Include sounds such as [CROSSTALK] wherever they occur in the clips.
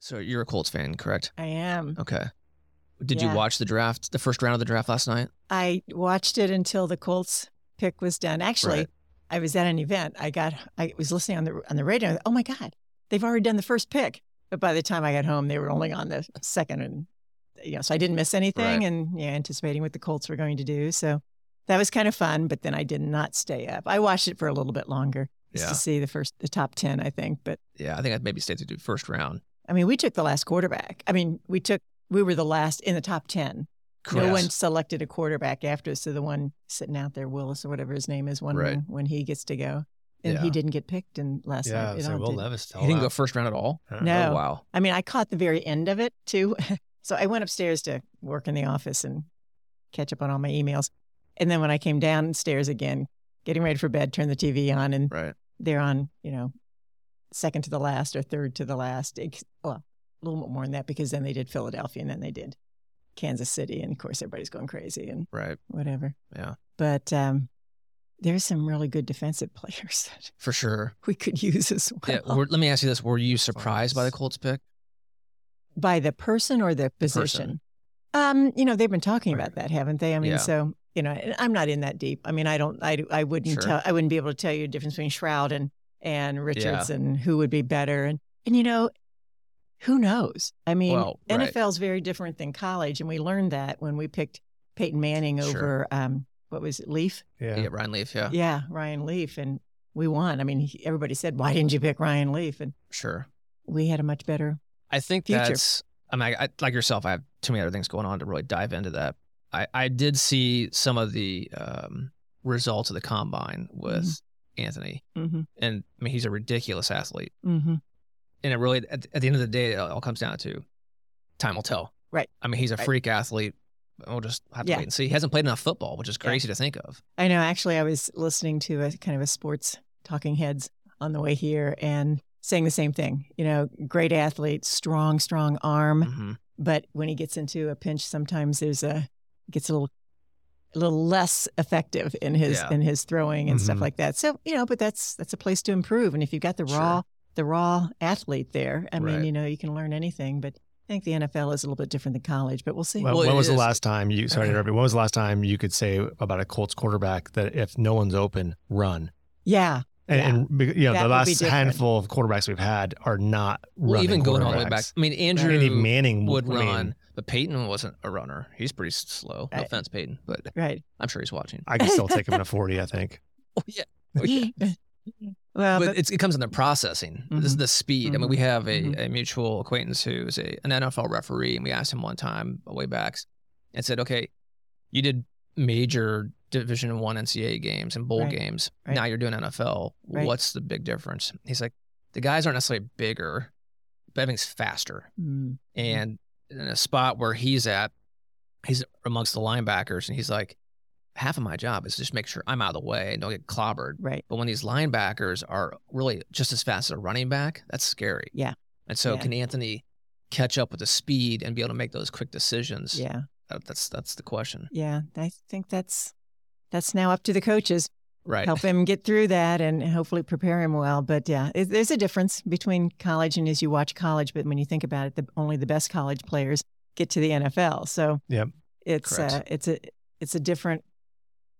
So you're a Colts fan, correct? I am. Okay. Did Yeah. you watch the draft, the first round of the draft last night? I watched it until the Colts pick was done. Actually, Right. I was at an event. I got I was listening on the on the radio. Oh my God, they've already done the first pick. But by the time I got home, they were only on the second, and you know, so I didn't miss anything, Right. and yeah, anticipating what the Colts were going to do. So that was kind of fun. But then I did not stay up. I watched it for a little bit longer just Yeah. to see the first the top ten, I think. But Yeah, I think I'd maybe stayed to do first round. I mean, we took the last quarterback. I mean, we took we were the last in the top ten. No one selected a quarterback after us. So the one sitting out there, Willis or whatever his name is, wondering Right. when he gets to go. And Yeah. he didn't get picked in last Yeah, night. It so Will did. Levis. He didn't held go first round at all. Uh, No. Oh, wow. I mean, I caught the very end of it too. [LAUGHS] so I went upstairs to work in the office and catch up on all my emails. And then when I came downstairs again, getting ready for bed, turned the TV on, and Right. they're on, you know, second to the last or third to the last. Well, a little bit more than that because then they did Philadelphia and then they did Kansas City. And of course, everybody's going crazy and Right. whatever. Yeah. But um, there's some really good defensive [LAUGHS] players that For sure. we could use as well. Yeah. let me ask you this: Were you surprised by the Colts pick? By the person or the person. position? Um, you know, they've been talking Right. about that, haven't they? I mean, Yeah. so you know, I'm not in that deep. I mean, I don't, I, I wouldn't Sure. tell, I wouldn't be able to tell you the difference between Stroud and and Richards and who would be better. And and you know, who knows? I mean, Well, right. NFL's very different than college, and we learned that when we picked Peyton Manning Sure. over um, what was it, Leaf? Yeah. Yeah, Ryan Leaf. Yeah, Yeah, Ryan Leaf, and we won. I mean, he, everybody said, "Why didn't you pick Ryan Leaf?" And sure. we had a much better. I think Future. that's. I mean, I, I, like yourself, I have too many other things going on to really dive into that. I, I did see some of the um, results of the combine with Anthony, Mm-hmm, and I mean, he's a ridiculous athlete, mm-hmm. and it really, at, at the end of the day, it all comes down to time will tell. Right. I mean, he's a Right. freak athlete. We'll just have to Yeah. wait and see. He hasn't played enough football, which is Yeah. crazy to think of. I know. Actually, I was listening to a kind of a sports talking heads on the way here and saying the same thing. You know, great athlete, strong, strong arm, hmm but when he gets into a pinch, sometimes there's a gets a little a little less effective in his Yeah. in his throwing and stuff Mhm. like that. So you know, but that's that's a place to improve. And if you've got the Sure. raw the raw athlete there, I mean, you know, you can learn anything. But I think the NFL is a little bit different than college. But we'll see. When, Well, when it was the last time you? Sorry to interrupt you. When was the last time you could say about a Colts quarterback that if no one's open, run? yeah, And, Yeah. and you know That the last handful of quarterbacks we've had are not Well, running even going all the way back. quarterbacks. I mean, Andrew mean, even Manning would I mean, run, but Peyton wasn't a runner. He's pretty slow. No Right. offense, Peyton, but right. I'm sure he's watching. I can still take him to [LAUGHS] forty. I think. Oh yeah. Oh, yeah. [LAUGHS] well, but but, it's, it comes in the processing. This is Mhm. the speed. I mean, we have a, Mhm. a mutual acquaintance who's a, an NFL referee, and we asked him one time way back and said, "Okay, you did major Division One NCAA games and bowl Right. games. Right. Now you're doing NFL. Right. What's the big difference?" He's like, "The guys aren't necessarily bigger, but everything's faster." Mm, And in a spot where he's at, he's amongst the linebackers, and he's like, "Half of my job is just make sure I'm out of the way and don't get clobbered." right. But when these linebackers are really just as fast as a running back, that's scary. Yeah. And so Yeah. can Anthony catch up with the speed and be able to make those quick decisions? Yeah. That- That's that's the question. Yeah. I think that's that's now up to the coaches. Right. Help him get through that and hopefully prepare him well. But yeah, it, there's a difference between college and as you watch college. But when you think about it, the, only the best college players get to the NFL. So Yep. it's uh, it's a it's a different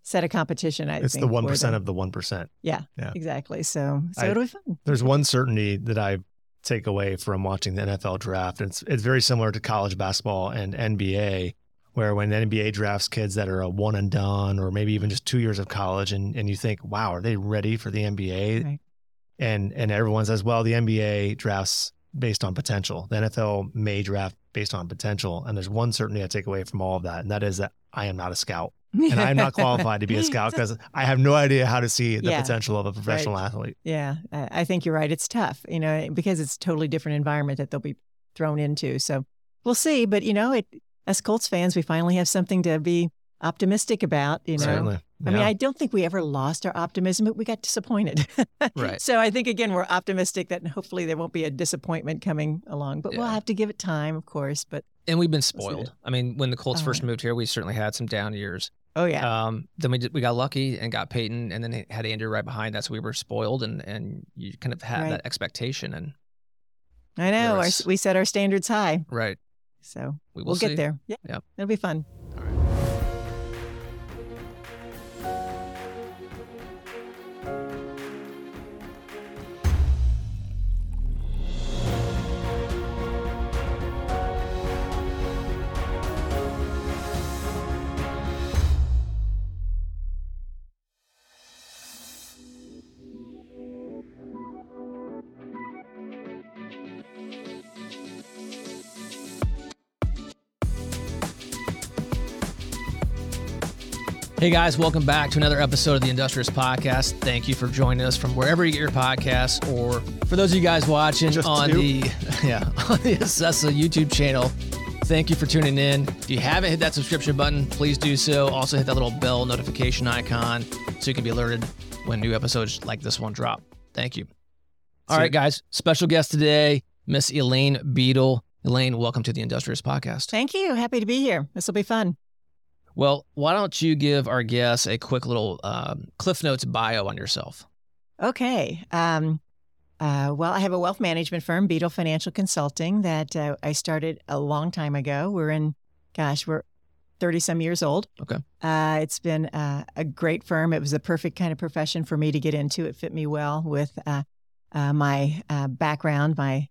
set of competition. I It's think the one percent of the one percent. yeah, yeah. exactly. So so I- it'll be fun. There's one certainty that I take away from watching the NFL draft. It's it's very similar to college basketball and NBA, where when NBA drafts kids that are a one and done or maybe even just two years of college and, and you think, wow, are they ready for the NBA? Right. And and everyone says, well, the NBA drafts based on potential. The NFL may draft based on potential. And there's one certainty I take away from all of that, and that is that I am not a scout. And I'm not qualified to be a [LAUGHS] scout because I have no idea how to see the Yeah. potential of a professional athlete. Yeah, I I think you're right. It's tough, you know, because it's a totally different environment that they'll be thrown into. So we'll see. But you know, it as Colts fans, we finally have something to be optimistic about. You know, Certainly. I mean, I don't think we ever lost our optimism, but we got disappointed. [LAUGHS] Right. So I think again, we're optimistic that hopefully there won't be a disappointment coming along. But we'll have to give it time, of course. But And we've been spoiled. I mean, when the Colts Oh, first yeah. moved here, we certainly had some down years. oh yeah, Um, then we did, we got lucky and got Peyton, and then had Andrew right behind us. We were spoiled, and and you kind of had Right. that expectation. And I know. Our, we set our standards high. Right. So We will we'll get there. Yeah. Yep. It'll be fun. Hey guys, welcome back to another episode of the Industrious Podcast. Thank you for joining us from wherever you get your podcasts, or for those of you guys watching Just on two? the [LAUGHS] yeah [LAUGHS] on the Assessa YouTube channel. Thank you for tuning in. If you haven't hit that subscription button, please do so. Also hit that little bell notification icon so you can be alerted when new episodes like this one drop. Thank you. All So- right, guys. Special guest today, Miss Elaine Bedel. Elaine, welcome to the Industrious Podcast. Thank you. Happy to be here. This will be fun. Well, why don't you give our guests a quick little um, Cliff Notes bio on yourself? Okay. Um, uh, well, I have a wealth management firm, Bedel Financial Consulting, that uh, I started a long time ago. We're in, gosh, we're 30 some years old. Okay. Uh, it's been uh, a great firm. It was the perfect kind of profession for me to get into. It fit me well with uh, uh, my uh, background, my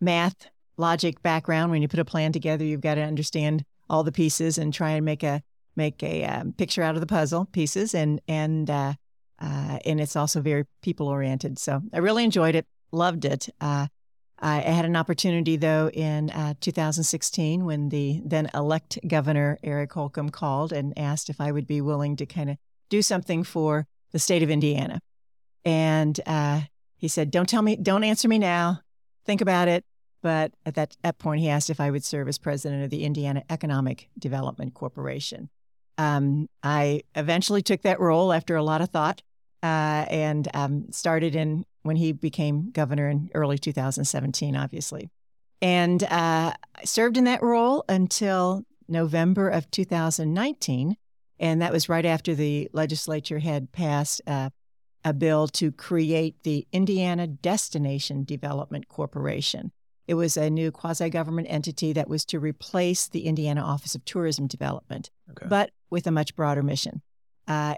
math, logic background. When you put a plan together, you've got to understand all the pieces and try and make a make a um, picture out of the puzzle pieces. And and uh, uh, and it's also very people oriented. So I really enjoyed it, loved it. Uh, I had an opportunity though in uh, 2016 when the then elect governor Eric Holcomb called and asked if I would be willing to kind of do something for the state of Indiana, and uh, he said, "Don't tell me, don't answer me now. Think about it." But at that, that point, he asked if I would serve as president of the Indiana Economic Development Corporation. Um, I eventually took that role after a lot of thought uh, and um, started in when he became governor in early 2017, obviously. And uh, served in that role until November of 2019. And that was right after the legislature had passed uh, a bill to create the Indiana Destination Development Corporation. It was a new quasi government entity that was to replace the Indiana Office of Tourism Development Okay. but with a much broader mission. Uh,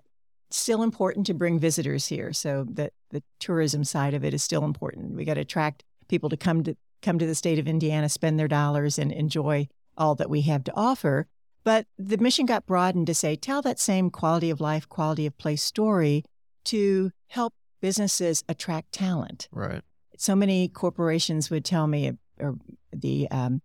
still important to bring visitors here, so that the tourism side of it is still important. We got to attract people to come to come to the state of Indiana, spend their dollars, and enjoy all that we have to offer. But the mission got broadened to say, tell that same quality of life, quality of place story to help businesses attract talent right. so many corporations would tell me, or the um,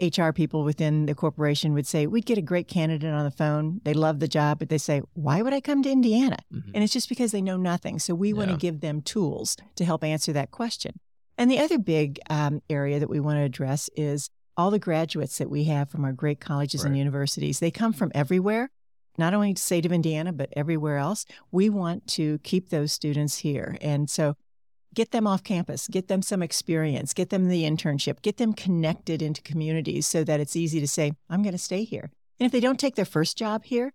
HR people within the corporation would say, we'd get a great candidate on the phone. They love the job, but they say, why would I come to Indiana? Mhm. And it's just because they know nothing. So we want to give them tools to help answer that question. And the other big um, area that we want to address is all the graduates that we have from our great colleges and universities. They come from everywhere, not only the state of Indiana, but everywhere else. We want to keep those students here. And so get them off campus, get them some experience, get them the internship, get them connected into communities so that it's easy to say, I'm going to stay here. And if they don't take their first job here,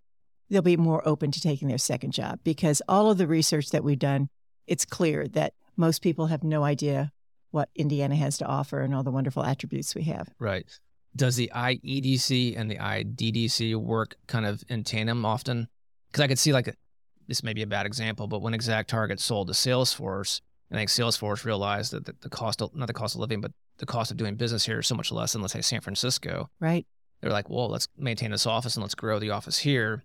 they'll be more open to taking their second job because all of the research that we've done, it's clear that most people have no idea what Indiana has to offer and all the wonderful attributes we have. Right. Does the IEDC and the IDDC work kind of in tandem often? Because I could see like this may be a bad example, but when Exact Target sold to Salesforce, I think Salesforce realized that the, the cost of not the cost of living, but the cost of doing business here is so much less than let's say San Francisco. Right? They're like, well, let's maintain this office and let's grow the office here.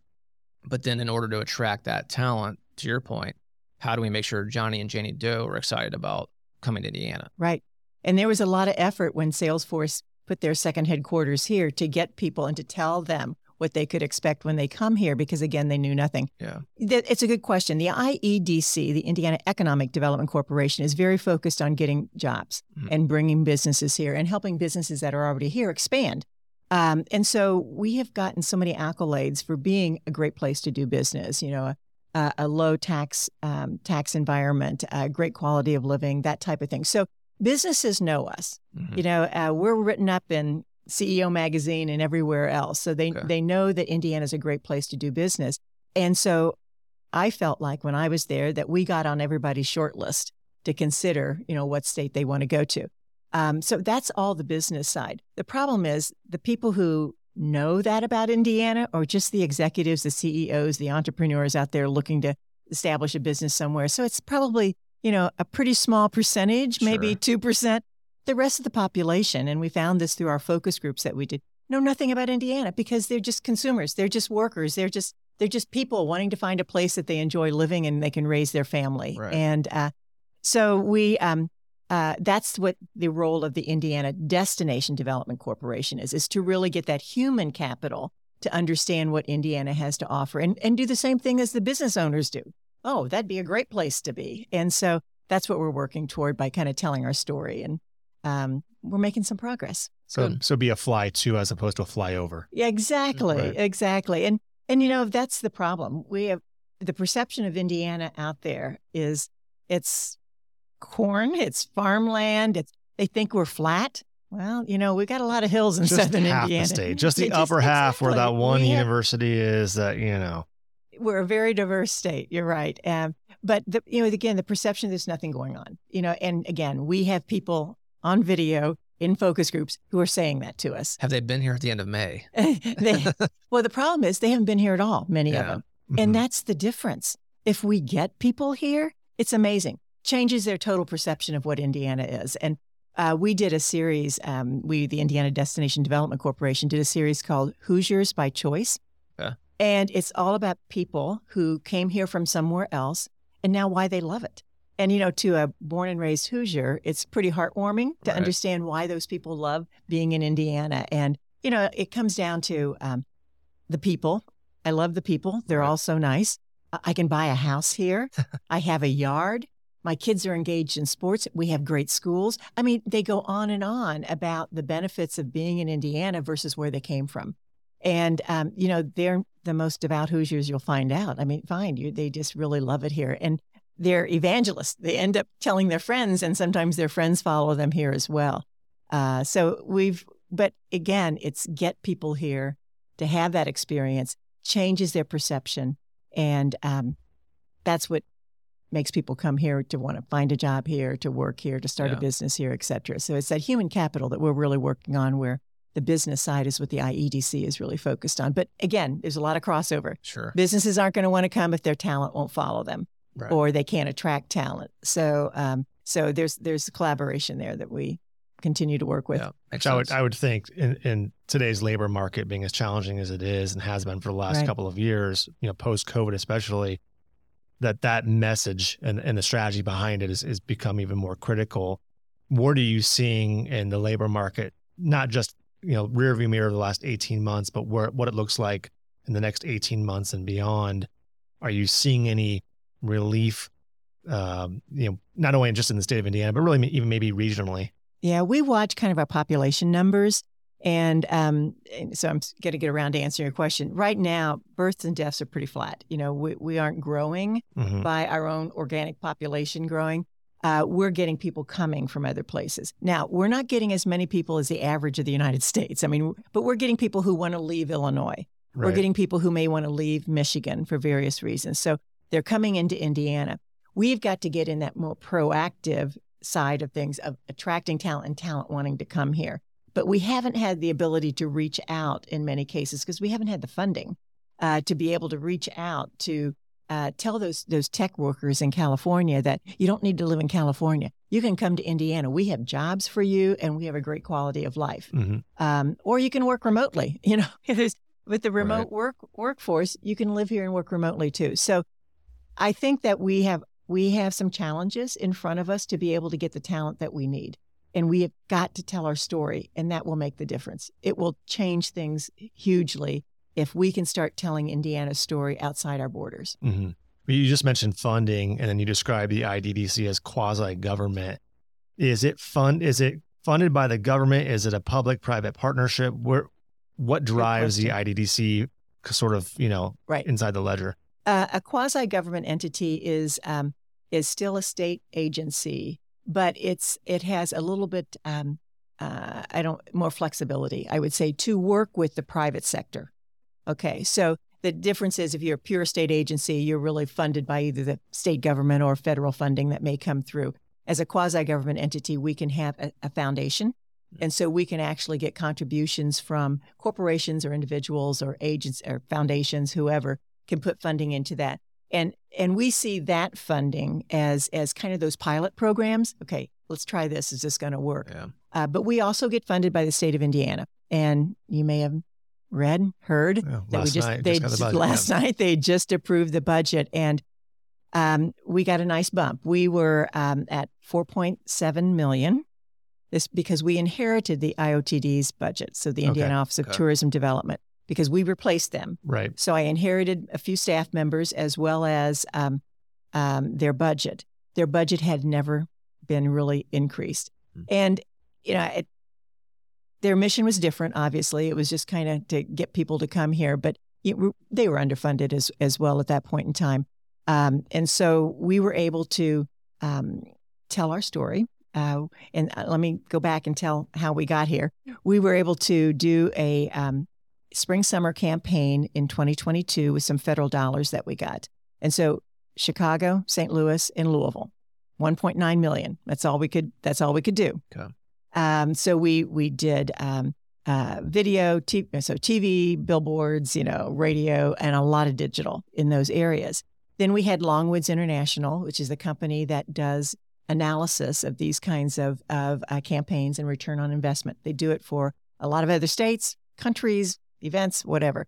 But then in order to attract that talent, to your point, how do we make sure Johnny and Janie Doe are excited about coming to Indiana? Right. And there was a lot of effort when Salesforce put their second headquarters here to get people and to tell them what they could expect when they come here because, again, they knew nothing. Yeah. It's a good question. The IEDC, the Indiana Economic Development Corporation, is very focused on getting jobs Mhm. and bringing businesses here and helping businesses that are already here expand. Um, and so we have gotten so many accolades for being a great place to do business. You know, a, a low tax um, tax environment, a great quality of living, that type of thing. So businesses know us. Mhm. You know, uh, we're written up in CEO magazine and everywhere else, so they Okay. they know that Indiana is a great place to do business. And so, I felt like when I was there that we got on everybody's short list to consider, you know, what state they want to go to. Um, so that's all the business side. The problem is the people who know that about Indiana or just the executives, the CEOs, the entrepreneurs out there looking to establish a business somewhere. So it's probably, you know, a pretty small percentage, maybe Sure. 2%. The rest of the population, and we found this through our focus groups that we did, know nothing about Indiana because they're just consumers. They're just workers. They're just they're just people wanting to find a place that they enjoy living and they can raise their family. Right. And uh, so we um, uh, that's what the role of the Indiana Destination Development Corporation is, is to really get that human capital to understand what Indiana has to offer and, and do the same thing as the business owners do. Oh, that'd be a great place to be. And so that's what we're working toward by kind of telling our story. And um, we're making some progress. So Good. so be a fly to as opposed to a flyover. Yeah, exactly, Right. exactly. And and you know that's the problem. We have the perception of Indiana out there is it's corn, it's farmland, it's they think we're flat. Well, you know, we've got a lot of hills in just southern half Indiana. the state, just [LAUGHS] the Yeah, upper half where that one We have- university is. That you know, we're a very diverse state. You're right. Um, but the, you know, again, the perception there's nothing going on. You know, and again, we have people on video in focus groups who are saying that to us. Have they been here at the end of May? [LAUGHS] they, well, the problem is they haven't been here at all. Many of Yeah. them. mhm. And that's the difference. If we get people here, it's amazing. Changes their total perception of what Indiana is. And uh, we did a series, um, we, the Indiana Destination Development Corporation, did a series called Hoosiers by Choice. Yeah. And it's all about people who came here from somewhere else and now why they love it. And, you know, to a born and raised Hoosier, it's pretty heartwarming to Right. understand why those people love being in Indiana. And, you know, it comes down to um, the people. I love the people. They're Right. all so nice. I- can buy a house here. [LAUGHS] I have a yard. My kids are engaged in sports. We have great schools. I mean, they go on and on about the benefits of being in Indiana versus where they came from. And, um, you know, they're the most devout Hoosiers you'll find out. I mean, fine, you, they just really love it here. And they're evangelists. They end up telling their friends, and sometimes their friends follow them here as well. Uh, so we've, but again, it's get people here to have that experience, changes their perception. And um, that's what makes people come here to want to find a job here, to work here, to start a business here, et cetera. So it's that human capital that we're really working on where the business side is what the IEDC is really focused on. But again, there's a lot of crossover. Sure. Businesses aren't going to want to come if their talent won't follow them Right. or they can't attract talent. So, um, so there's there's a collaboration there that we continue to work with. yeah. Which I would. I would think in, in today's labor market being as challenging as it is and has been for the last Right. couple of years, you know, post COVID especially, that that message and, and the strategy behind it is is become even more critical. What are you seeing in the labor market, not just you know rearview mirror of the last eighteen months, but where what it looks like in the next eighteen months and beyond? Are you seeing any relief? Um, you know, not only just in the state of Indiana, but really even maybe regionally. Yeah, we watch kind of our population numbers. And um, so I'm going to get around to answering your question. Right now, births and deaths are pretty flat. You know, we, we aren't growing Mhm. by our own organic population growing. Uh, we're getting people coming from other places. Now, we're not getting as many people as the average of the United States. I mean, but we're getting people who want to leave Illinois. We're getting people who may want to leave Michigan for various reasons. So they're coming into Indiana. We've got to get in that more proactive side of things of attracting talent and talent wanting to come here. But we haven't had the ability to reach out in many cases because we haven't had the funding uh, to be able to reach out to uh, tell those those tech workers in California that you don't need to live in California. You can come to Indiana. We have jobs for you, and we have a great quality of life Mhm. um, or you can work remotely. [LAUGHS] You know, with the remote Right. work workforce, you can live here and work remotely too. So, I think that we have we have some challenges in front of us to be able to get the talent that we need, and we have got to tell our story, and that will make the difference. It will change things hugely if we can start telling Indiana's story outside our borders. hmm You just mentioned funding, and then you described the IDDC as quasi government. Is it fund? Is it funded by the government? Is it a public-private partnership? Where, what drives the IDDC sort of you know Right. inside the ledger? Uh, a quasi government entity is um, is still a state agency, but it's it has a little bit um, uh, I don't more flexibility. I would say to work with the private sector. Okay, so the difference is if you're a pure state agency, you're really funded by either the state government or federal funding that may come through. as a quasi government entity, we can have a, a foundation. And so we can actually get contributions from corporations or individuals or agents or foundations, whoever can put funding into that. And and we see that funding as as kind of those pilot programs. Okay, let's try this. Is this going to work? Yeah. Uh, but we also get funded by the state of Indiana, and you may have read, heard Yeah, that we just night, they just the last yeah. [LAUGHS] night they just approved the budget, and um, we got a nice bump. We were um, at 4.7 million. This because we inherited the IOTD's budget, so the Okay, Indiana Office of okay. Tourism Development, because we replaced them. Right. So I inherited a few staff members as well as um, um, their budget. Their budget had never been really increased, Hmm. and you know, it, their mission was different. Obviously, it was just kind of to get people to come here, but it, they were underfunded as as well at that point in time, um, and so we were able to um, tell our story. Uh, and uh, let me go back and tell how we got here. We were able to do a um, spring summer campaign in 2022 with some federal dollars that we got. And so Chicago, St. Louis, and Louisville, 1.9 million. That's all we could. That's all we could do. Okay. Um, so we we did um, uh, video, t- so TV, billboards, you know, radio, and a lot of digital in those areas. Then we had Longwoods International, which is the company that does analysis of these kinds of of uh, campaigns and return on investment. They do it for a lot of other states, countries, events, whatever.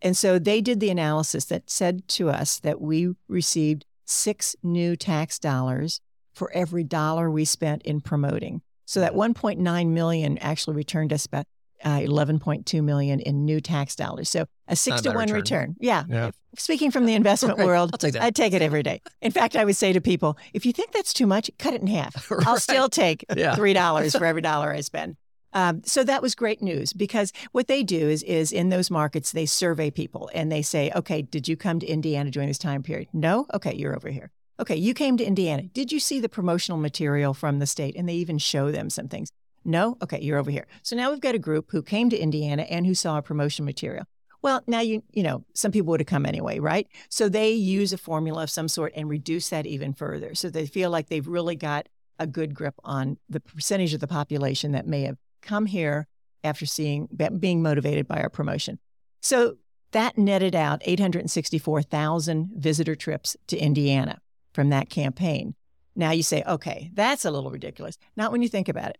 And so they did the analysis that said to us that we received six new tax dollars for every dollar we spent in promoting. So that 1.9 million actually returned us about uh, 11.2 million in new tax dollars. So a six to one return. return. Yeah. Yeah. Speaking from the [LAUGHS] investment Right. world, I'll take that. I'd take it every day. In fact, I would say to people, if you think that's too much, cut it in half. [LAUGHS] I'll still take Yeah. three dollars [LAUGHS] for every dollar I spend. Um, so that was great news because what they do is is in those markets they survey people and they say, okay, did you come to Indiana during this time period? No, okay, you're over here. Okay, you came to Indiana. Did you see the promotional material from the state? And they even show them some things. No, okay, you're over here. So now we've got a group who came to Indiana and who saw a promotion material. Well, now you you know some people would have come anyway, right? So they use a formula of some sort and reduce that even further, so they feel like they've really got a good grip on the percentage of the population that may have come here after seeing being motivated by our promotion. So that netted out 864,000 visitor trips to Indiana from that campaign. Now you say, okay, that's a little ridiculous. Not when you think about it.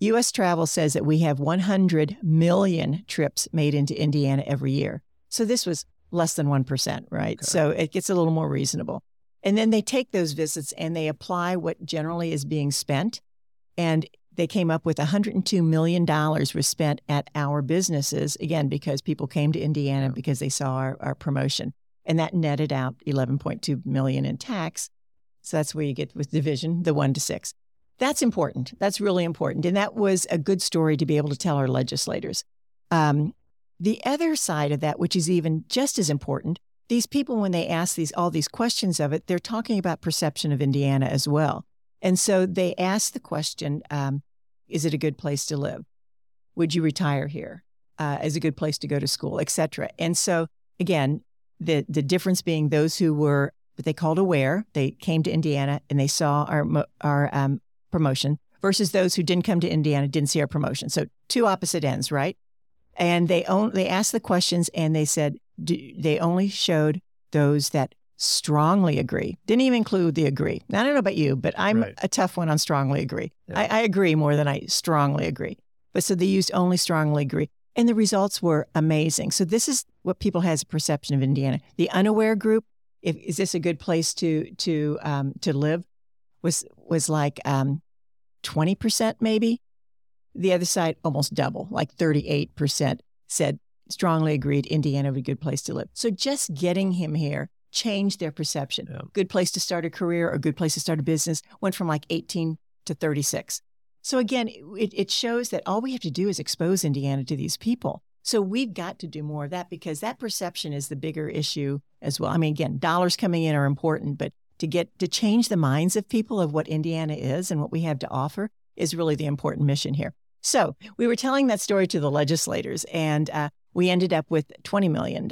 US Travel says that we have 100 million trips made into Indiana every year. So this was less than 1%, right? Okay. So it gets a little more reasonable. And then they take those visits and they apply what generally is being spent. And they came up with $102 million was spent at our businesses, again, because people came to Indiana because they saw our, our promotion. And that netted out 11.2 million in tax. So that's where you get with division, the one to six. That's important. That's really important. And that was a good story to be able to tell our legislators. Um, the other side of that, which is even just as important, these people, when they ask these all these questions of it, they're talking about perception of Indiana as well. And so they asked the question um, Is it a good place to live? Would you retire here? Uh, is a good place to go to school, et cetera? And so, again, the, the difference being those who were what they called aware, they came to Indiana and they saw our, our um, promotion, versus those who didn't come to Indiana, didn't see our promotion. So, two opposite ends, right? And they, on, they asked the questions and they said, do, they only showed those that strongly agree. Didn't even include the agree. Now, I don't know about you, but I'm Right. a tough one on strongly agree. Yeah. I, I agree more than I strongly agree. But so they used only strongly agree. And the results were amazing. So this is what people has a perception of Indiana. The unaware group, if, is this a good place to to um, to live? Was was like um, twenty percent maybe. The other side almost double, like thirty eight percent said strongly agreed Indiana would be a good place to live. So just getting him here changed their perception. Yeah. Good place to start a career or good place to start a business went from like 18 to 36. So again, it, it shows that all we have to do is expose Indiana to these people. So we've got to do more of that because that perception is the bigger issue as well. I mean, again, dollars coming in are important, but to get to change the minds of people of what Indiana is and what we have to offer is really the important mission here. So we were telling that story to the legislators, and uh, we ended up with $20 million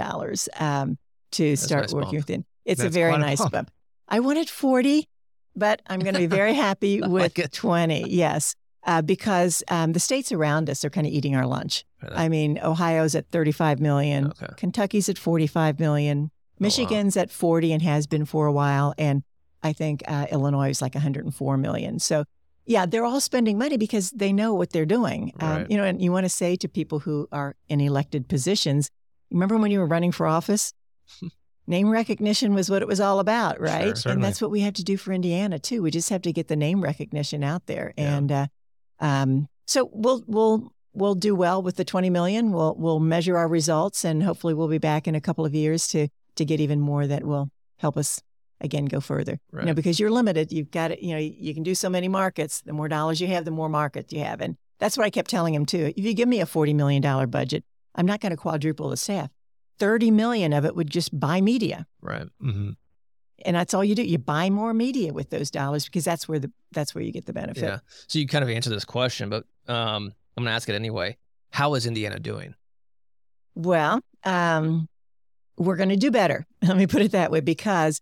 um, to a start nice working bump. within. It's a very a nice bump. bump. I wanted 40. but I'm going to be very happy [LAUGHS] with like 20. Yes. Uh, because um, the states around us are kind of eating our lunch. I mean, Ohio's at 35 million, Okay. Kentucky's at 45 million, wow. Michigan's at 40 and has been for a while, and I think uh, Illinois is like 104 million. So, yeah, they're all spending money because they know what they're doing. Um, Right. you know, and you want to say to people who are in elected positions, remember when you were running for office? Name recognition was what it was all about, right? and that's what we have to do for Indiana too. We just have to get the name recognition out there, Yeah. and uh, um, so we'll we'll we'll do well with the 20 million. We'll we'll measure our results, and hopefully we'll be back in a couple of years to to get even more that will help us again go further. You know, because you're limited. You've got it. You know, you can do so many markets. The more dollars you have, the more markets you have, and that's what I kept telling him too. If you give me a 40 million dollar budget, I'm not going to quadruple the staff. 30 million of it would just buy media Right. hmm and that's all you do you buy more media with those dollars because that's where the that's where you get the benefit Yeah. So you kind of answered this question, but um, I'm going to ask it anyway. How is Indiana doing? well um, we're going to do better [LAUGHS] let me put it that way because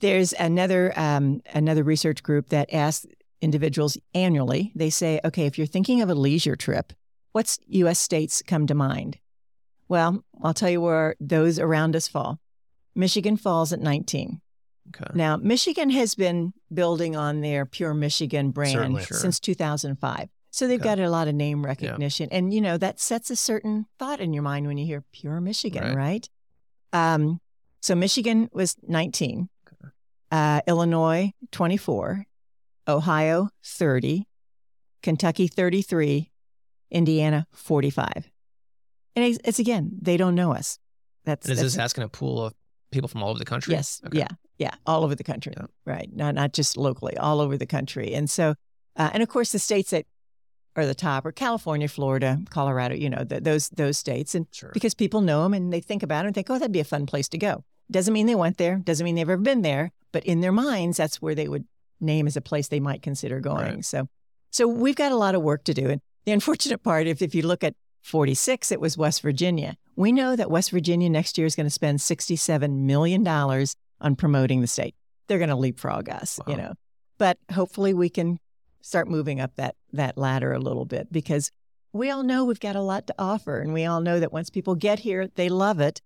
there's another um, another research group that asks individuals annually they say okay if you're thinking of a leisure trip what's us states come to mind well i'll tell you where those around us fall michigan falls at 19 Okay. Now, Michigan has been building on their Pure Michigan brand Certainly. Sure. since 2005. So they've Okay. got a lot of name recognition. And, you know, that sets a certain thought in your mind when you hear Pure Michigan, Right. right? Um, so Michigan was 19, uh, Illinois, 24, Ohio, 30, Kentucky, 33, Indiana, 45. And it's, again, they don't know us. That's, And is that's this asking a pool of people from all over the country? Yes. Okay. Yeah. Yeah. All over the country. Yeah. Right. Not not just locally, all over the country. And so, uh, and of course, the states that are the top are California, Florida, Colorado. You know, th those those states, and Sure. because people know them and they think about it and think, oh, that'd be a fun place to go. Doesn't mean they went there. Doesn't mean they've ever been there. But in their minds, that's where they would name as a place they might consider going. Right. So, so we've got a lot of work to do. And the unfortunate part, if if you look at 46, it was West Virginia. We know that West Virginia next year is going to spend $67 million on promoting the state. They're going to leapfrog us, you know. But hopefully we can start moving up that that ladder a little bit because we all know we've got a lot to offer and we all know that once people get here, they love it.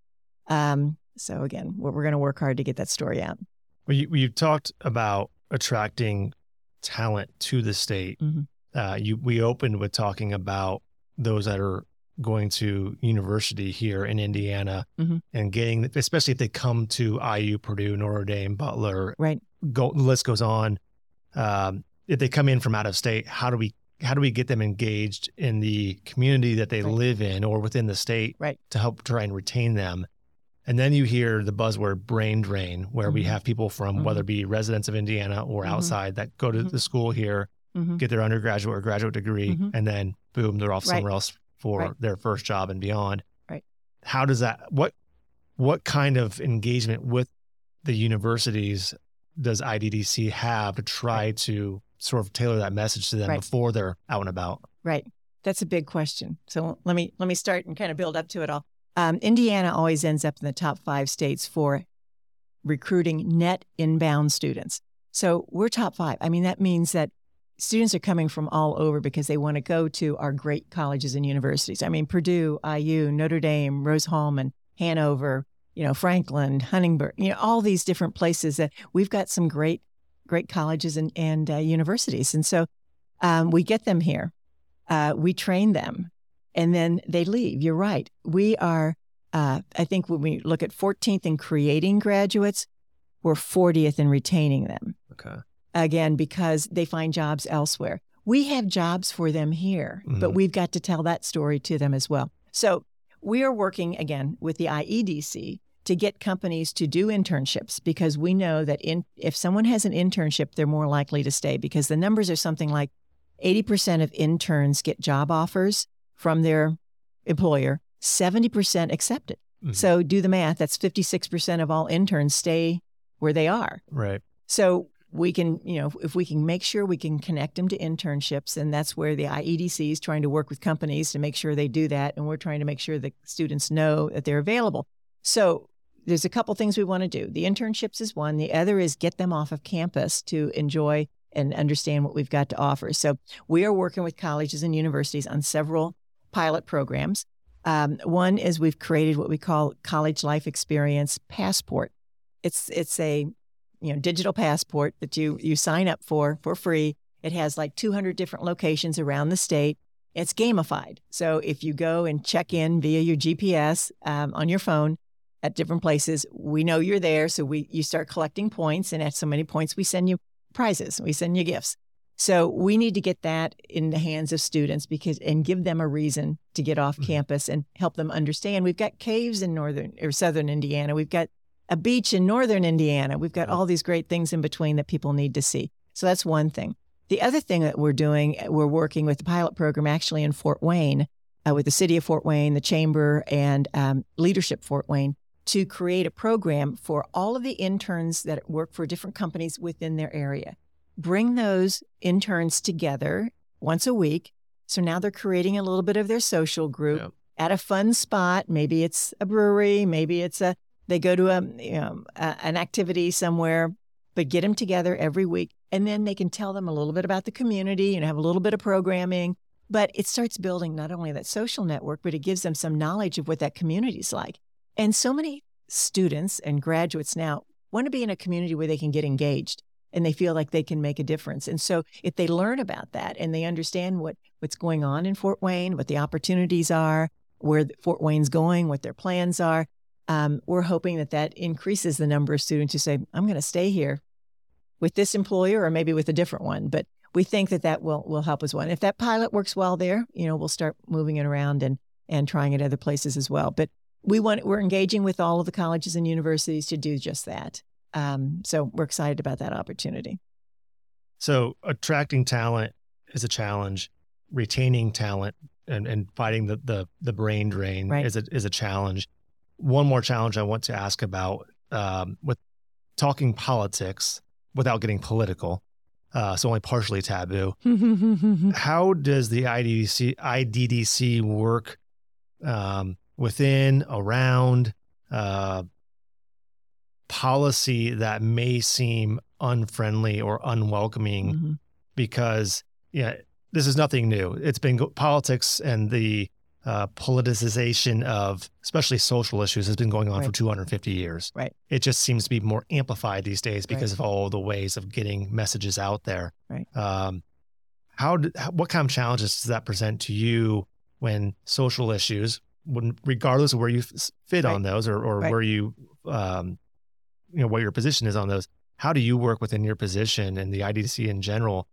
Um, so again, we're, we're going to work hard to get that story out. Well, you, you talked about attracting talent to the state. Mhm. Uh, you we opened with talking about those that are going to university here in Indiana Mhm. and getting, especially if they come to IU, Purdue, Notre Dame, Butler. Right. Go, the list goes on. Um, if they come in from out of state, how do we how do we get them engaged in the community that they Right. live in or within the state Right. to help try and retain them? And then you hear the buzzword brain drain, where we Mhm. have people from Mhm. whether it be residents of Indiana or Mhm. outside that go to Mhm. the school here, Mhm. get their undergraduate or graduate degree, and then boom, they're off Right. somewhere else for Right. their first job and beyond. Right. How does that what what kind of engagement with the universities does IDDC have to try to sort of tailor that message to them Right. before they're out and about? Right. That's a big question. So let me let me start and kind of build up to it all. Um, Indiana always ends up in the top five states for recruiting net inbound students. So we're top five. I mean, that means that students are coming from all over because they want to go to our great colleges and universities. I mean, Purdue, IU, Notre Dame, Rose-Hulman, Hanover, you know, Franklin, Huntington, you know, all these different places that we've got some great, great colleges and, and uh, universities. And so um, we get them here, uh, we train them, and then they leave. You're right. We are, uh, I think when we look at 14th in creating graduates, we're 40th in retaining them Okay. Again because they find jobs elsewhere. We have jobs for them here, but Mhm. we've got to tell that story to them as well. So we are working again with the IEDC to get companies to do internships because we know that in, if someone has an internship, they're more likely to stay because the numbers are something like 80% of interns get job offers from their employer, 70% accept it. Mhm. So do the math. That's 56% of all interns stay where they are. Right. So we can, you know, if we can make sure we can connect them to internships, and that's where the IEDC is trying to work with companies to make sure they do that, and we're trying to make sure that students know that they're available. So there's a couple things we want to do. The internships is one. The other is get them off of campus to enjoy and understand what we've got to offer. So we are working with colleges and universities on several pilot programs. Um, one is we've created what we call College Life Experience Passport. It's it's a you know digital passport that you you sign up for for free. It has like 200 different locations around the state. It's gamified. So if you go and check in via your GPS um, on your phone at different places, we know you're there. So we you start collecting points, and at so many points, we send you prizes. We send you gifts. So we need to get that in the hands of students because and give them a reason to get off mm-hmm. campus and help them understand. We've got caves in northern or southern Indiana. We've got a beach in northern Indiana. We've got all these great things in between that people need to see. So that's one thing. The other thing that we're doing, we're working with the pilot program actually in Fort Wayne uh, with the city of Fort Wayne, the chamber, and um, leadership Fort Wayne to create a program for all of the interns that work for different companies within their area. Bring those interns together once a week. So now they're creating a little bit of their social group at a fun spot. Maybe it's a brewery, maybe it's a they go to a, you know, a, an activity somewhere, but get them together every week, and then they can tell them a little bit about the community and have a little bit of programming. But it starts building not only that social network, but it gives them some knowledge of what that community is like. And so many students and graduates now want to be in a community where they can get engaged and they feel like they can make a difference. And so if they learn about that and they understand what, what's going on in Fort Wayne, what the opportunities are, where Fort Wayne's going, what their plans are, um, we're hoping that that increases the number of students who say, I'm going to stay here with this employer or maybe with a different one. But we think that that will, will help as well. And if that pilot works well there, you know, we'll start moving it around and, and trying it other places as well. But we want we're engaging with all of the colleges and universities to do just that. Um, so we're excited about that opportunity. So attracting talent is a challenge. Retaining talent and, and fighting the, the the brain drain right. is a is a challenge. One more challenge I want to ask about um, with talking politics without getting political. Uh, so only partially taboo. [LAUGHS] How does the IDDC IDDC work um, within, around uh, policy that may seem unfriendly or unwelcoming mm-hmm. because yeah, this is nothing new. It's been go- politics and the uh, politicization of especially social issues has been going on right. for 250 years. Right. It just seems to be more amplified these days because right. of all the ways of getting messages out there. Right. Um, how, did, what kind of challenges does that present to you when social issues, when regardless of where you fit right. on those or, or where you um, you know what your position is on those how do you work within your position and the IDC in general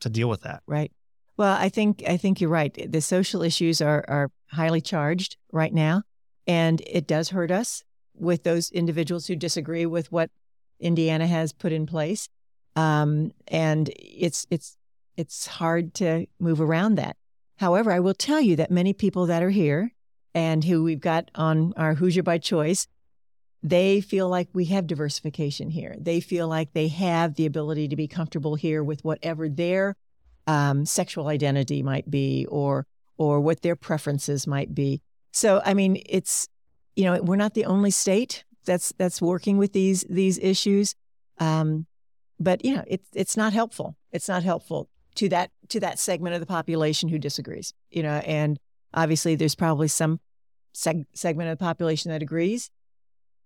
to deal with that right well i think i think you're right. The social issues are are highly charged right now and it does hurt us with those individuals who disagree with what indiana has put in place. Um, and it's it's it's hard to move around that. However, I will tell you that many people that are here and who we've got on our Hoosier by Choice, they feel like we have diversification here. They feel like they have the ability to be comfortable here with whatever their um, sexual identity might be or or what their preferences might be. So, I mean, it's you know we're not the only state that's that's working with these these issues, um, but you know it's it's not helpful. It's not helpful to that to that segment of the population who disagrees you know and obviously there's probably some seg- segment of the population that agrees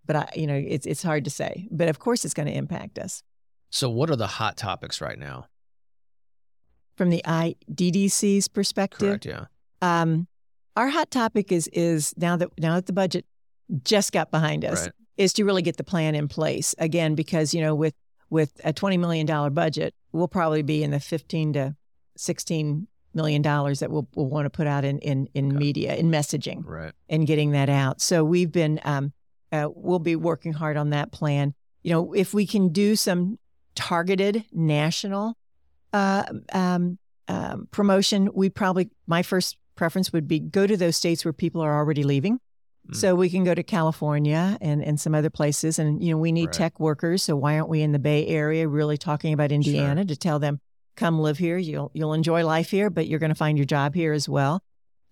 but i you know it's it's hard to say but of course it's going to impact us so what are the hot topics right now from the IDDC's perspective. Correct yeah. Um, our hot topic is is now that now that the budget just got behind us right. is to really get the plan in place. Again because you know with with a $20 million budget, we'll probably be in the 15 to 16 million dollars that we'll, we'll want to put out in in, in okay. media in messaging right. and getting that out. So we've been um, uh, we'll be working hard on that plan. You know if we can do some targeted national uh, um, um, promotion we probably my first preference would be go to those states where people are already leaving Mm. So we can go to California and, and some other places. And, you know, we need right. tech workers. So why aren't we in the Bay Area really talking about Indiana sure. to tell them, come live here. You'll, you'll enjoy life here, but you're going to find your job here as well.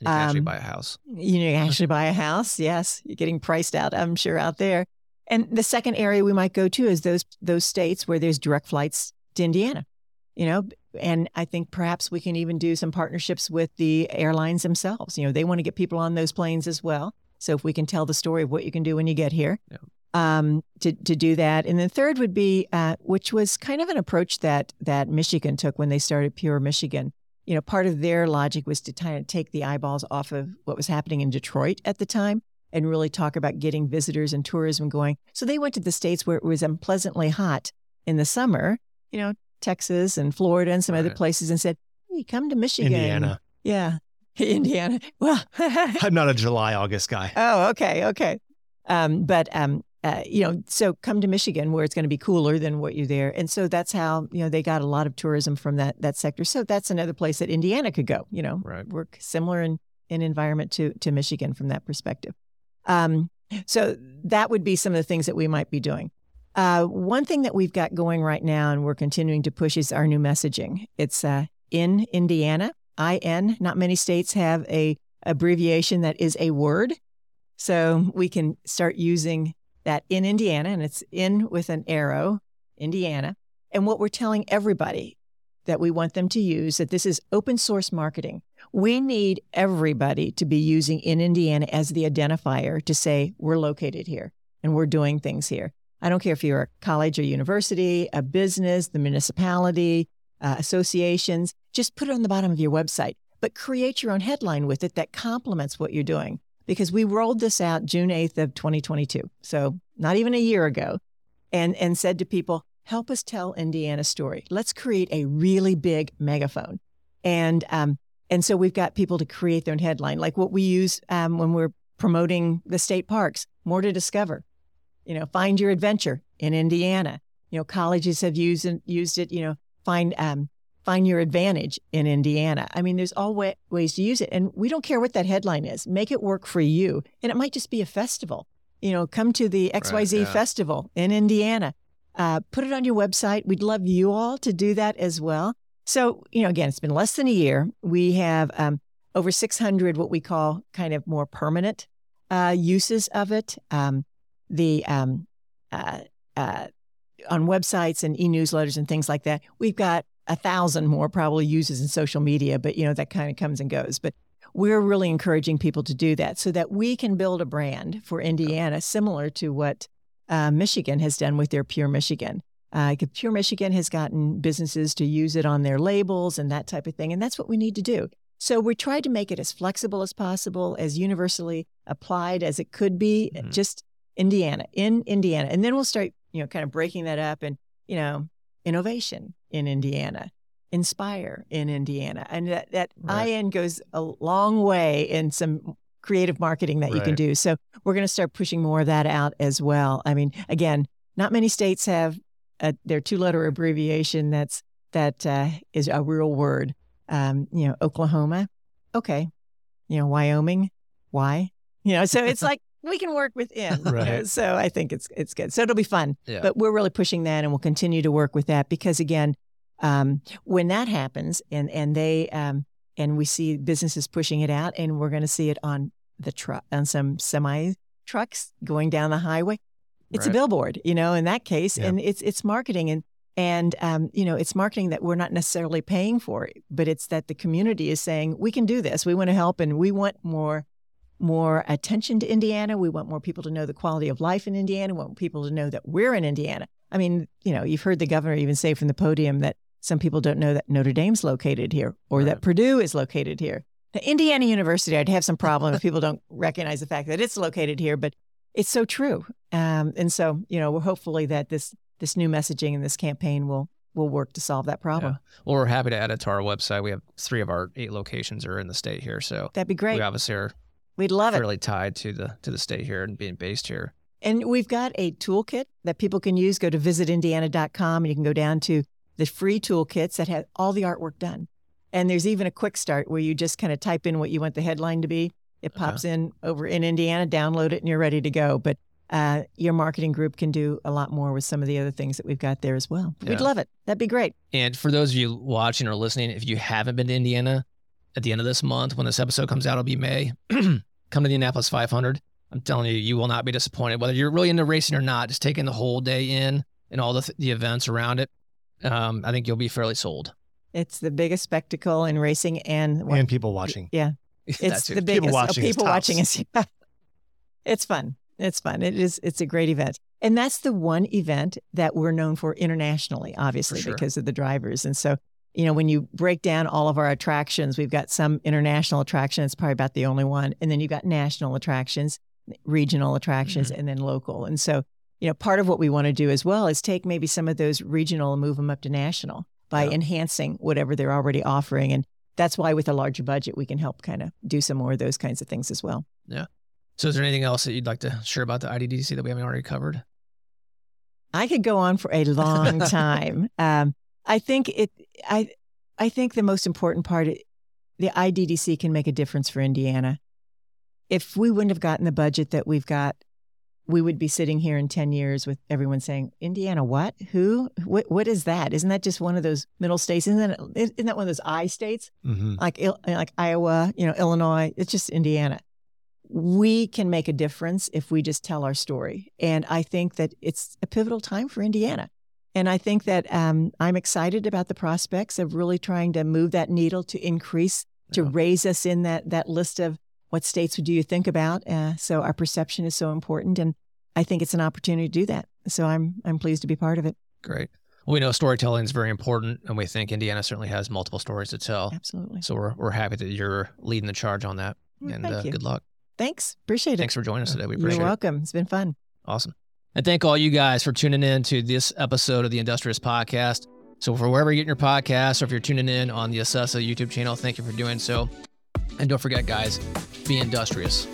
You can actually Um, buy a house. you know, you [LAUGHS] actually buy a house. Yes, you're getting priced out, I'm sure, out there. And the second area we might go to is those those states where there's direct flights to Indiana. You know, and I think perhaps we can even do some partnerships with the airlines themselves. You know, they want to get people on those planes as well. So if we can tell the story of what you can do when you get here, Yeah. um, to to do that. And then third would be, uh, which was kind of an approach that that Michigan took when they started Pure Michigan you know, part of their logic was to kind of take the eyeballs off of what was happening in Detroit at the time and really talk about getting visitors and tourism going. So they went to the states where it was unpleasantly hot in the summer, you know, Texas and Florida and some other places and said, hey, come to Michigan. Indiana. Yeah. [LAUGHS] Indiana. Well, [LAUGHS] I'm not a July, August guy. Oh, okay, okay. Um, but um, uh, you know, so come to Michigan where it's going to be cooler than what you're there, and so that's how you know they got a lot of tourism from that that sector. So that's another place that Indiana could go. You know, Right. work similar in in environment to to Michigan from that perspective. Um, so that would be some of the things that we might be doing. Uh, one thing that we've got going right now, and we're continuing to push, is our new messaging. It's uh, in Indiana. IN. Not many states have a abbreviation that is a word. So we can start using that in Indiana, and it's in with an arrow, Indiana. And what we're telling everybody that we want them to use that this is open source marketing. We need everybody to be using in Indiana as the identifier to say we're located here and we're doing things here. I don't care if you're a college or university, a business, the municipality, uh, associations, just put it on the bottom of your website, but create your own headline with it that complements what you're doing. Because we rolled this out June 8th of 2022, so not even a year ago, and, and said to people, help us tell Indiana's story. Let's create a really big megaphone. And, um, and so we've got people to create their own headline, like what we use um, when we're promoting the state parks, more to discover. You know, find your adventure in Indiana. You know, colleges have used it, used it. You know, find um, find your advantage in Indiana. I mean, there's all wa- ways to use it, and we don't care what that headline is. Make it work for you, and it might just be a festival. You know, come to the XYZ yeah. festival in Indiana. Uh, put it on your website. We'd love you all to do that as well. So, you know, again, it's been less than a year. We have um, over 600 what we call kind of more permanent uh, uses of it. Um, the um, uh, uh, on websites and e-newsletters and things like that, we've got a thousand more probably uses in social media, but you know that kind of comes and goes. But we're really encouraging people to do that so that we can build a brand for Indiana similar to what uh, Michigan has done with their Pure Michigan. Uh, Pure Michigan has gotten businesses to use it on their labels and that type of thing, and that's what we need to do. So we tried to make it as flexible as possible, as universally applied as it could be. Mhm. Just Indiana, in Indiana, and then we'll start, you know, kind of breaking that up and you know, innovation in Indiana, inspire in Indiana, and that that Right. IN goes a long way in some creative marketing that you can do. So we're going to start pushing more of that out as well. I mean, again, not many states have a, their two-letter abbreviation that's that uh, is a real word. Um, you know, Oklahoma, okay. You know, Wyoming, why? You know, so it's [LAUGHS] like we can work within. [LAUGHS] Right. [LAUGHS] So I think it's it's good. So it'll be fun. Yeah. But we're really pushing that, and we'll continue to work with that because again, um, when that happens, and and they um, and we see businesses pushing it out, and we're going to see it on the truck on some semi trucks going down the highway. It's a billboard, you know. In that case, Yeah. and it's it's marketing and. And um, you know, it's marketing that we're not necessarily paying for, but it's that the community is saying we can do this. We want to help, and we want more more attention to Indiana. We want more people to know the quality of life in Indiana. We want people to know that we're in Indiana. I mean, you know, you've heard the governor even say from the podium that some people don't know that Notre Dame's located here or that Purdue is located here. Now, Indiana University, I'd have some problem if people don't recognize the fact that it's located here, but it's so true. Um, and so, you know, we're hopefully that this this new messaging and this campaign will will work to solve that problem. Well, we're happy to add it to our website. We have three of our eight locations are in the state here, so That'd be great. we obviously are We'd love it. fairly tied to the to the state here and being based here. And we've got a toolkit that people can use. Go to visitindiana.com and you can go down to the free toolkits that have all the artwork done. And there's even a quick start where you just kind of type in what you want the headline to be. It Okay. pops in over in Indiana, download it, and you're ready to go. But uh, your marketing group can do a lot more with some of the other things that we've got there as well. We'd love it. That'd be great. And for those of you watching or listening, if you haven't been to Indiana, at the end of this month. When this episode comes out, it'll be May. [CLEARS THROAT] Come to the Indianapolis 500. I'm telling you, you will not be disappointed. Whether you're really into racing or not, just taking the whole day in and all the, the events around it, um, I think you'll be fairly sold. It's the biggest spectacle in racing and and people watching. Yeah, [LAUGHS] it's the biggest. People watching, oh, people watching us. Yeah. It's fun. It's fun. It is. It's a great event, and that's the one event that we're known for internationally, obviously sure. because of the drivers. And so, you know, when you break down all of our attractions, we've got some international attractions. It's probably about the only one, and then you've got national attractions, regional attractions, mm-hmm. and then local. And so, you know, part of what we want to do as well is take maybe some of those regional and move them up to national by yeah. enhancing whatever they're already offering. And that's why with a larger budget, we can help kind of do some more of those kinds of things as well. Yeah. So is there anything else that you'd like to share about the IDDC that we haven't already covered? I could go on for a long [LAUGHS] time. um, I think it. I I think the most important part, the IDDC can make a difference for Indiana. If we wouldn't have gotten the budget that we've got, we would be sitting here in 10 years with everyone saying, Indiana, what? Who? What, what is that? Isn't that just one of those middle states? Isn't that, isn't that one of those I states? Mm-hmm. Like, like Iowa, you know, Illinois. It's just Indiana. We can make a difference if we just tell our story. And I think that it's a pivotal time for Indiana. And I think that um, I'm excited about the prospects of really trying to move that needle to increase, to yeah. raise us in that, that list of what states do you think about? Uh, so our perception is so important, and I think it's an opportunity to do that. So I'm I'm pleased to be part of it. Great. Well, we know storytelling is very important, and we think Indiana certainly has multiple stories to tell. Absolutely. So we're we're happy that you're leading the charge on that, well, and uh, good luck. Thanks. Appreciate it. Thanks for joining us today. We appreciate You're welcome. It. It's been fun. Awesome. And thank all you guys for tuning in to this episode of the Industrious Podcast. So, for wherever you're getting your podcast, or if you're tuning in on the Accessa YouTube channel, thank you for doing so. And don't forget, guys, be industrious.